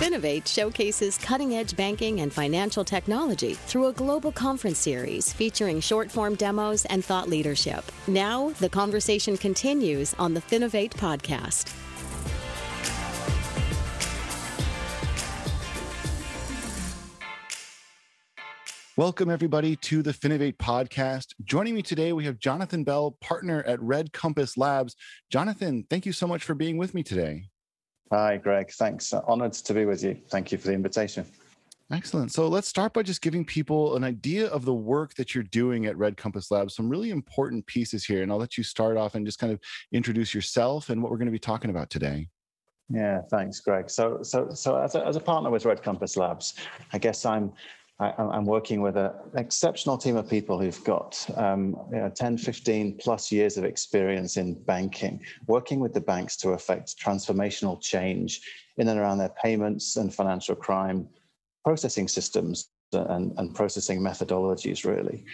Finovate showcases cutting edge banking and financial technology through a global conference series featuring short form demos and thought leadership. Now, the conversation continues on the Finovate podcast. Welcome, everybody, to the Finovate podcast. Joining me today, we have Jonathan Bell, partner at Red Compass Labs. Jonathan, thank you so much for being with me today. Hi, Greg. Thanks. Honored to be with you. Thank you for the invitation. Excellent. So let's start by just giving people an idea of the work that you're doing at Red Compass Labs. Some really important pieces here, and I'll let you start off and just kind of introduce yourself and what we're going to be talking about today. Yeah, thanks, Greg. So, so, so as a, as a partner with Red Compass Labs, I guess I'm I, am working with an exceptional team of people who've got um, you know, 10, 15 plus years of experience in banking, working with the banks to affect transformational change in and around their payments and financial crime processing systems and, and processing methodologies, really.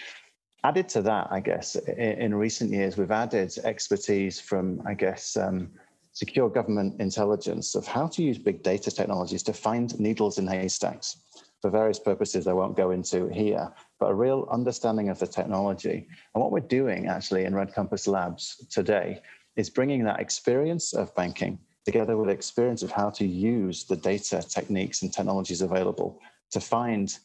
Added to that, I guess, in, in recent years, we've added expertise from, I guess, um, secure government intelligence of how to use big data technologies to find needles in haystacks for various purposes I won't go into here, but a real understanding of the technology. And what we're doing actually in Red Compass Labs today is bringing that experience of banking together with experience of how to use the data techniques and technologies available to find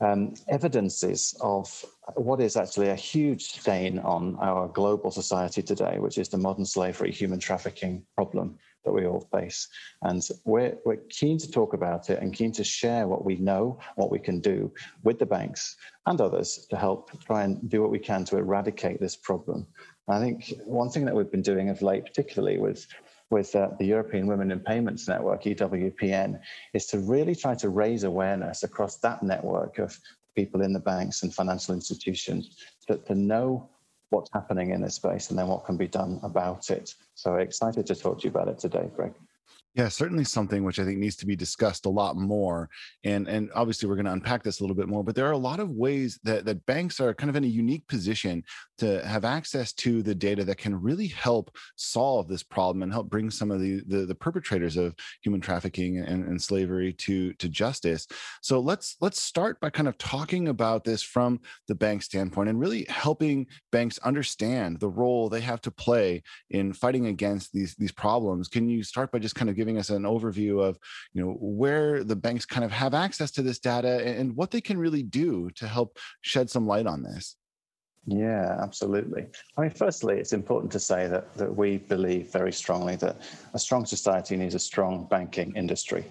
um, evidences of what is actually a huge stain on our global society today, which is the modern slavery, human trafficking problem that we all face. And we're, we're keen to talk about it and keen to share what we know, what we can do with the banks and others to help try and do what we can to eradicate this problem. I think one thing that we've been doing of late, particularly with with uh, the European Women in Payments Network, EWPN, is to really try to raise awareness across that network of people in the banks and financial institutions to, to know what's happening in this space and then what can be done about it. So excited to talk to you about it today, Greg. Yeah, certainly something which I think needs to be discussed a lot more. And and obviously we're going to unpack this a little bit more, but there are a lot of ways that that banks are kind of in a unique position to have access to the data that can really help solve this problem and help bring some of the the, the perpetrators of human trafficking and, and slavery to to justice. So let's let's start by kind of talking about this from the bank standpoint and really helping banks understand the role they have to play in fighting against these these problems. Can you start by just kind of giving us an overview of you know where the banks kind of have access to this data and what they can really do to help shed some light on this yeah, absolutely. I mean, firstly, it's important to say that, that we believe very strongly that a strong society needs a strong banking industry.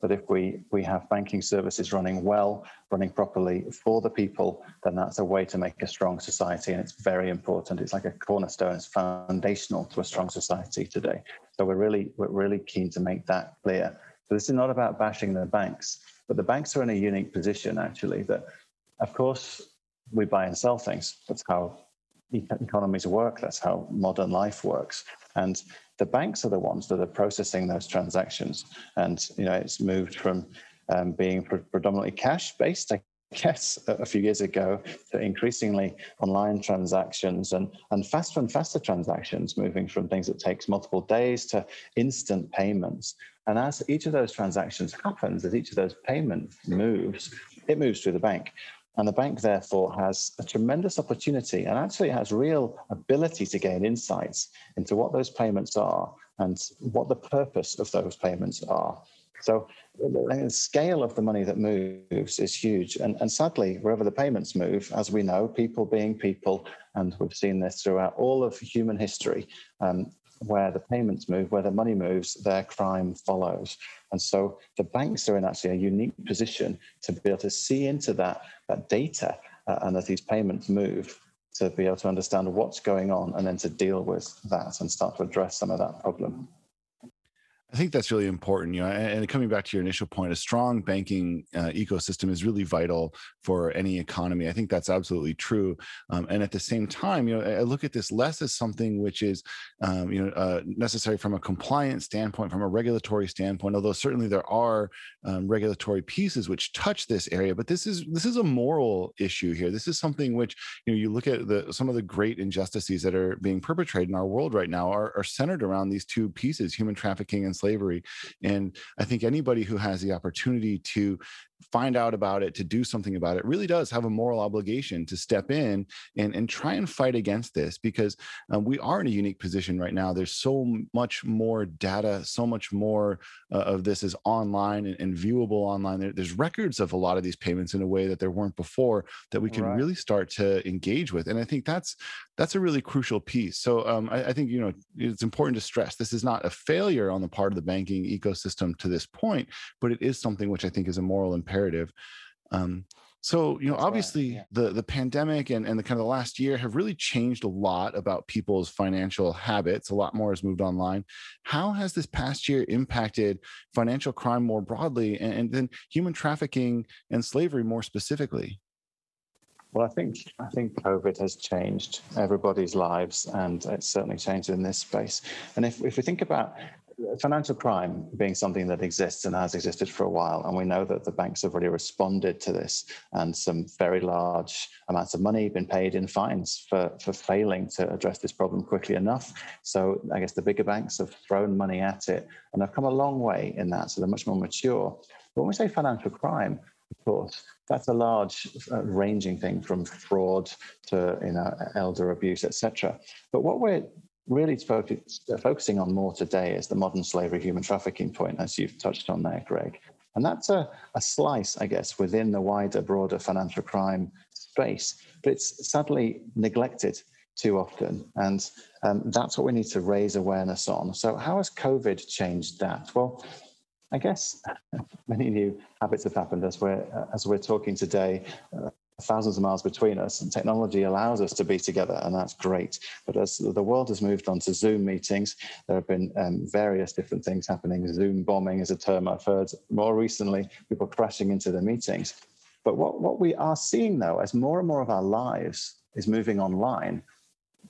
But if we, we have banking services running well, running properly for the people, then that's a way to make a strong society. And it's very important. It's like a cornerstone, it's foundational to a strong society today. So we're really, we're really keen to make that clear. So this is not about bashing the banks, but the banks are in a unique position, actually, that of course we buy and sell things. That's how economies work. That's how modern life works. And the banks are the ones that are processing those transactions. And you know, it's moved from um, being pre- predominantly cash based, I guess, a few years ago, to increasingly online transactions and and faster and faster transactions, moving from things that takes multiple days to instant payments. And as each of those transactions happens, as each of those payments moves, it moves through the bank. And the bank, therefore, has a tremendous opportunity and actually has real ability to gain insights into what those payments are and what the purpose of those payments are. So the scale of the money that moves is huge. And, and sadly, wherever the payments move, as we know, people being people, and we've seen this throughout all of human history, um, where the payments move, where the money moves, their crime follows. And so the banks are in actually a unique position to be able to see into that, that data uh, and as these payments move to be able to understand what's going on and then to deal with that and start to address some of that problem. I think that's really important. You know, and coming back to your initial point, a strong banking uh, ecosystem is really vital for any economy. I think that's absolutely true. Um, and at the same time, you know, I look at this less as something which is, um, you know, uh, necessary from a compliance standpoint, from a regulatory standpoint. Although certainly there are um, regulatory pieces which touch this area, but this is this is a moral issue here. This is something which you know you look at the some of the great injustices that are being perpetrated in our world right now are, are centered around these two pieces: human trafficking and slavery. And I think anybody who has the opportunity to find out about it, to do something about it, really does have a moral obligation to step in and, and try and fight against this because um, we are in a unique position right now. There's so much more data, so much more uh, of this is online and, and viewable online. There, there's records of a lot of these payments in a way that there weren't before that we can right. really start to engage with. And I think that's that's a really crucial piece. So um, I, I think you know it's important to stress this is not a failure on the part of the banking ecosystem to this point, but it is something which I think is a moral imperative. Um, so you know, That's obviously right. yeah. the the pandemic and and the kind of the last year have really changed a lot about people's financial habits. A lot more has moved online. How has this past year impacted financial crime more broadly, and, and then human trafficking and slavery more specifically? Well, I think I think COVID has changed everybody's lives, and it's certainly changed in this space. And if if we think about financial crime being something that exists and has existed for a while, and we know that the banks have already responded to this, and some very large amounts of money been paid in fines for for failing to address this problem quickly enough. So I guess the bigger banks have thrown money at it and have come a long way in that. So they're much more mature. But when we say financial crime, of course, that's a large uh, ranging thing from fraud to you know elder abuse, etc. But what we're really focus, focusing on more today is the modern slavery human trafficking point, as you've touched on there, Greg. And that's a, a slice, I guess, within the wider, broader financial crime space. But it's sadly neglected too often. And um, that's what we need to raise awareness on. So, how has COVID changed that? Well, I guess many new habits have happened as we're as we're talking today. Thousands of miles between us, and technology allows us to be together, and that's great. But as the world has moved on to Zoom meetings, there have been um, various different things happening. Zoom bombing is a term I've heard more recently. People crashing into the meetings. But what what we are seeing though, as more and more of our lives is moving online,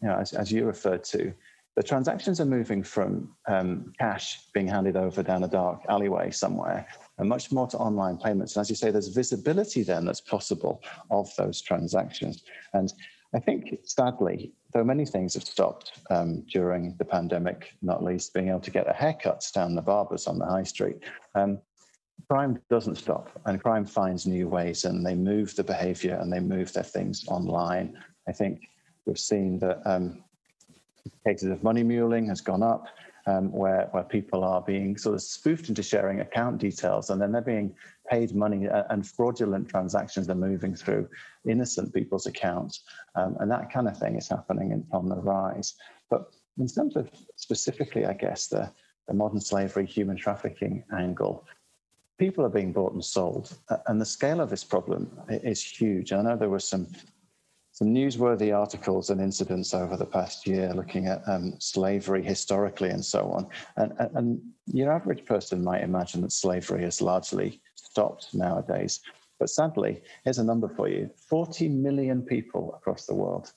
you know, as, as you referred to, the transactions are moving from um, cash being handed over down a dark alleyway somewhere and much more to online payments. And as you say, there's visibility then that's possible of those transactions. And I think, sadly, though many things have stopped um, during the pandemic, not least being able to get a haircut down the barbers on the high street, um, crime doesn't stop and crime finds new ways and they move the behavior and they move their things online. I think we've seen that um, cases of money muling has gone up, um, where, where people are being sort of spoofed into sharing account details and then they're being paid money uh, and fraudulent transactions are moving through innocent people's accounts. Um, and that kind of thing is happening in, on the rise. But in terms of specifically, I guess, the, the modern slavery, human trafficking angle, people are being bought and sold. And the scale of this problem is huge. I know there were some some newsworthy articles and incidents over the past year looking at um, slavery historically and so on. And, and, and, your average person might imagine that slavery has largely stopped nowadays. But sadly, here's a number for you 40 million people across the world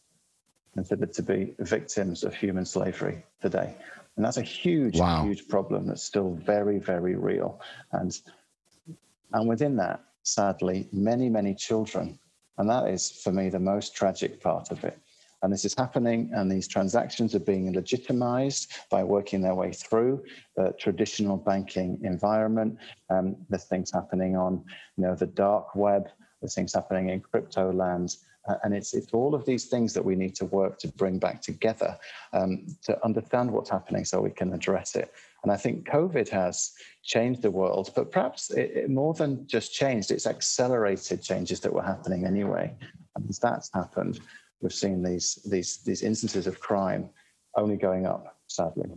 considered to be victims of human slavery today. And that's a huge, wow. huge problem that's still very, very real. And, and within that, sadly, many, many children and that is, for me, the most tragic part of it. And this is happening, and these transactions are being legitimized by working their way through the traditional banking environment. Um, there's things happening on, you know, the dark web. There's things happening in crypto lands. Uh, and it's, it's all of these things that we need to work to bring back together um, to understand what's happening so we can address it. And I think COVID has changed the world, but perhaps it, it more than just changed, it's accelerated changes that were happening anyway. And as that's happened, we've seen these, these, these instances of crime only going up, sadly.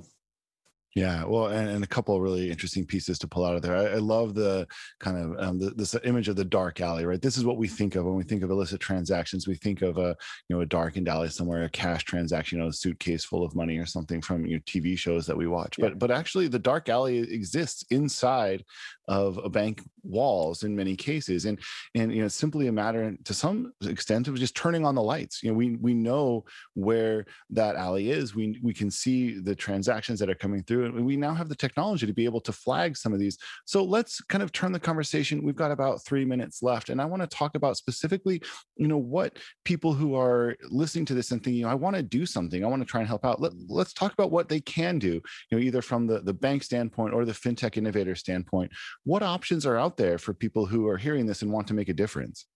Yeah, well, and, and, a couple of really interesting pieces to pull out of there. I, I love the kind of um, the, this image of the dark alley, right? This is what we think of when we think of illicit transactions. We think of a you know a darkened alley somewhere, a cash transaction, you know, a suitcase full of money or something from you know, TV shows that we watch. Yeah. But but actually, the dark alley exists inside of a bank walls in many cases. And and you know it's simply a matter to some extent of just turning on the lights. You know we we know where that alley is. We we can see the transactions that are coming through. And we now have the technology to be able to flag some of these. So let's kind of turn the conversation. We've got about 3 minutes left and i want to talk about specifically you know what people who are listening to this and thinking i want to do something. I want to try and help out. Let, let's talk about what they can do you know either from the the bank standpoint or the fintech innovator standpoint what options are out there for people who are hearing this and want to make a difference?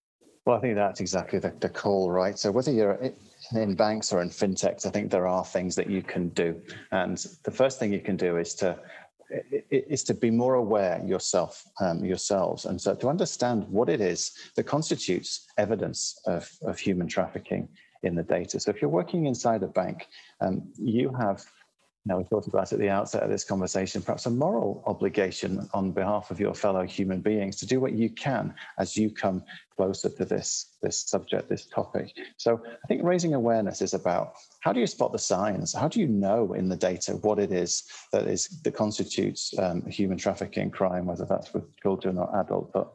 Well, I think that's exactly the, the call, right? So whether you're in banks or in fintechs, I think there are things that you can do. And the first thing you can do is to is to be more aware yourself, um, yourselves, and so to understand what it is that constitutes evidence of, of human trafficking in the data. So if you're working inside a bank, um, you have now, we talked about at the outset of this conversation, perhaps a moral obligation on behalf of your fellow human beings to do what you can as you come closer to this, this subject, this topic. So I think raising awareness is about how do you spot the signs? How do you know in the data what it is that is that constitutes um, human trafficking crime, whether that's with children or adults or,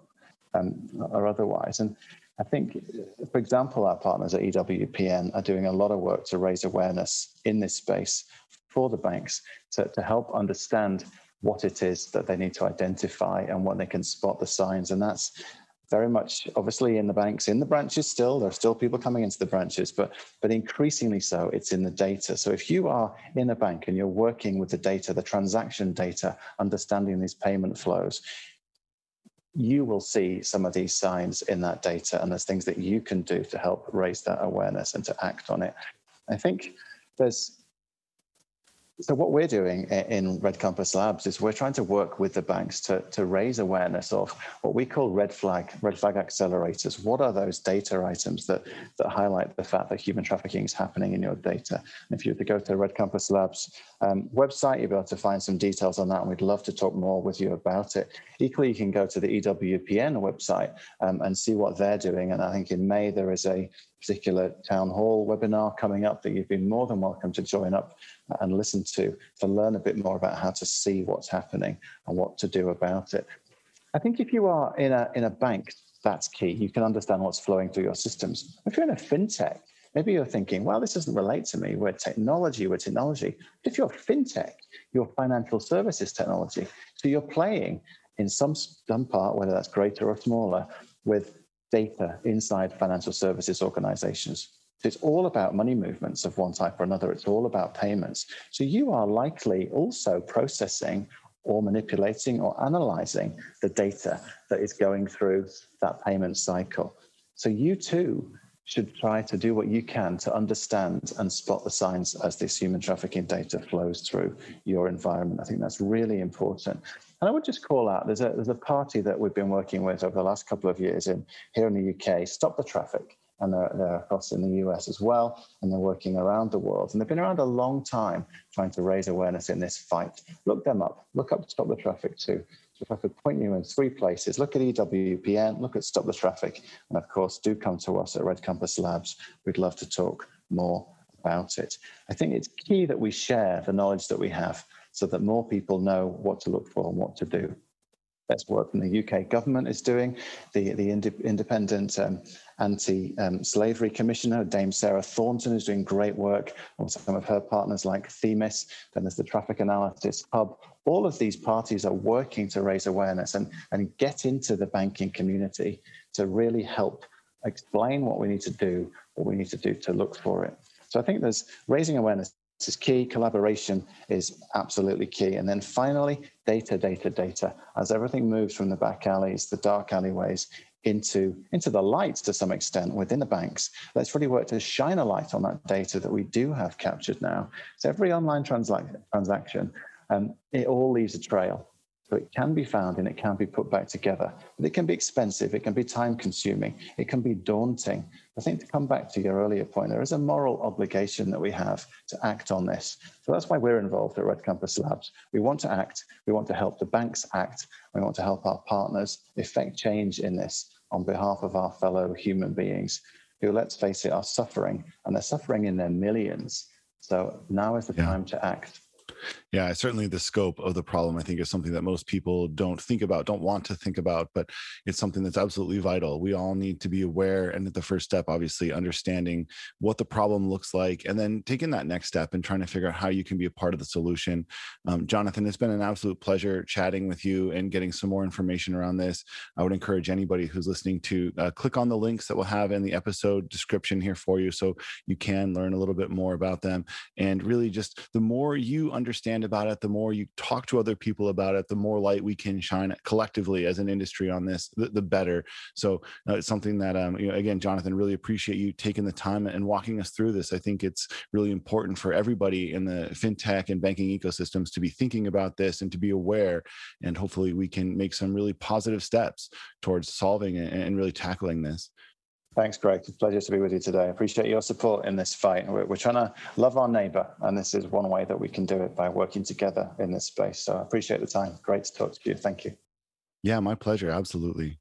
um, or otherwise? And I think, for example, our partners at EWPN are doing a lot of work to raise awareness in this space for the banks to, to help understand what it is that they need to identify and when they can spot the signs. And that's very much obviously in the banks, in the branches still. There are still people coming into the branches, but but increasingly so, it's in the data. So if you are in a bank and you're working with the data, the transaction data, understanding these payment flows, you will see some of these signs in that data, and there's things that you can do to help raise that awareness and to act on it. I think there's so what we're doing in Red Compass Labs is we're trying to work with the banks to, to raise awareness of what we call red flag, red flag accelerators. What are those data items that, that highlight the fact that human trafficking is happening in your data? And if you were to go to Red Compass Labs um, website, you'll be able to find some details on that, and we'd love to talk more with you about it. Equally, you can go to the EWPN website um, and see what they're doing. And I think in May there is a particular town hall webinar coming up that you've been more than welcome to join up and listen to to learn a bit more about how to see what's happening and what to do about it. I think if you are in a in a bank, that's key. You can understand what's flowing through your systems. If you're in a fintech, maybe you're thinking, well, this doesn't relate to me. We're technology, we're technology. But if you're fintech, you're financial services technology. So you're playing in some, some part, whether that's greater or smaller, with data inside financial services organizations. It's all about money movements of one type or another. It's all about payments. So you are likely also processing or manipulating or analyzing the data that is going through that payment cycle. So you too should try to do what you can to understand and spot the signs as this human trafficking data flows through your environment. I think that's really important. And I would just call out there's a there's a party that we've been working with over the last couple of years in here in the UK, Stop the Traffik and they're, they're across in the US as well, and they're working around the world. And they've been around a long time trying to raise awareness in this fight. Look them up. Look up Stop the Traffik too. If I could point you in three places, look at EWPN, look at Stop the Traffik, and of course, do come to us at Red Compass Labs. We'd love to talk more about it. I think it's key that we share the knowledge that we have so that more people know what to look for and what to do. That's work the UK government is doing. The, the independent um, anti-slavery commissioner, Dame Sarah Thornton, is doing great work with some of her partners like Themis. Then there's the Traffik Analysis Hub. All of these parties are working to raise awareness and, and get into the banking community to really help explain what we need to do, what we need to do to look for it. So I think there's raising awareness is key. Collaboration is absolutely key. And then finally, data, data, data. As everything moves from the back alleys, the dark alleyways, into, into the light to some extent within the banks, let's really work to shine a light on that data that we do have captured now. So every online transaction, um, it all leaves a trail. So it can be found and it can be put back together, but it can be expensive, it can be time consuming, it can be daunting. I think to come back to your earlier point, there is a moral obligation that we have to act on this. So that's why we're involved at Red Compass Labs. We want to act, we want to help the banks act, we want to help our partners effect change in this on behalf of our fellow human beings who, let's face it, are suffering and they're suffering in their millions. So now is the yeah. time to act. Yeah, certainly the scope of the problem, I think, is something that most people don't think about, don't want to think about, but it's something that's absolutely vital. We all need to be aware. And at the first step, obviously, understanding what the problem looks like, and then taking that next step and trying to figure out how you can be a part of the solution. Um, Jonathan, it's been an absolute pleasure chatting with you and getting some more information around this. I would encourage anybody who's listening to uh, click on the links that we'll have in the episode description here for you so you can learn a little bit more about them. And really, just the more you understand understand about it, the more you talk to other people about it, the more light we can shine collectively as an industry on this, the, the better. So uh, it's something that, um, you know, again, Jonathan, really appreciate you taking the time and walking us through this. I think it's really important for everybody in the fintech and banking ecosystems to be thinking about this and to be aware. And hopefully we can make some really positive steps towards solving and really tackling this. Thanks, Greg. It's a pleasure to be with you today. I appreciate your support in this fight. We're, we're, trying to love our neighbor, and this is one way that we can do it by working together in this space. So I appreciate the time. Great to talk to you. Thank you. Yeah, my pleasure. Absolutely.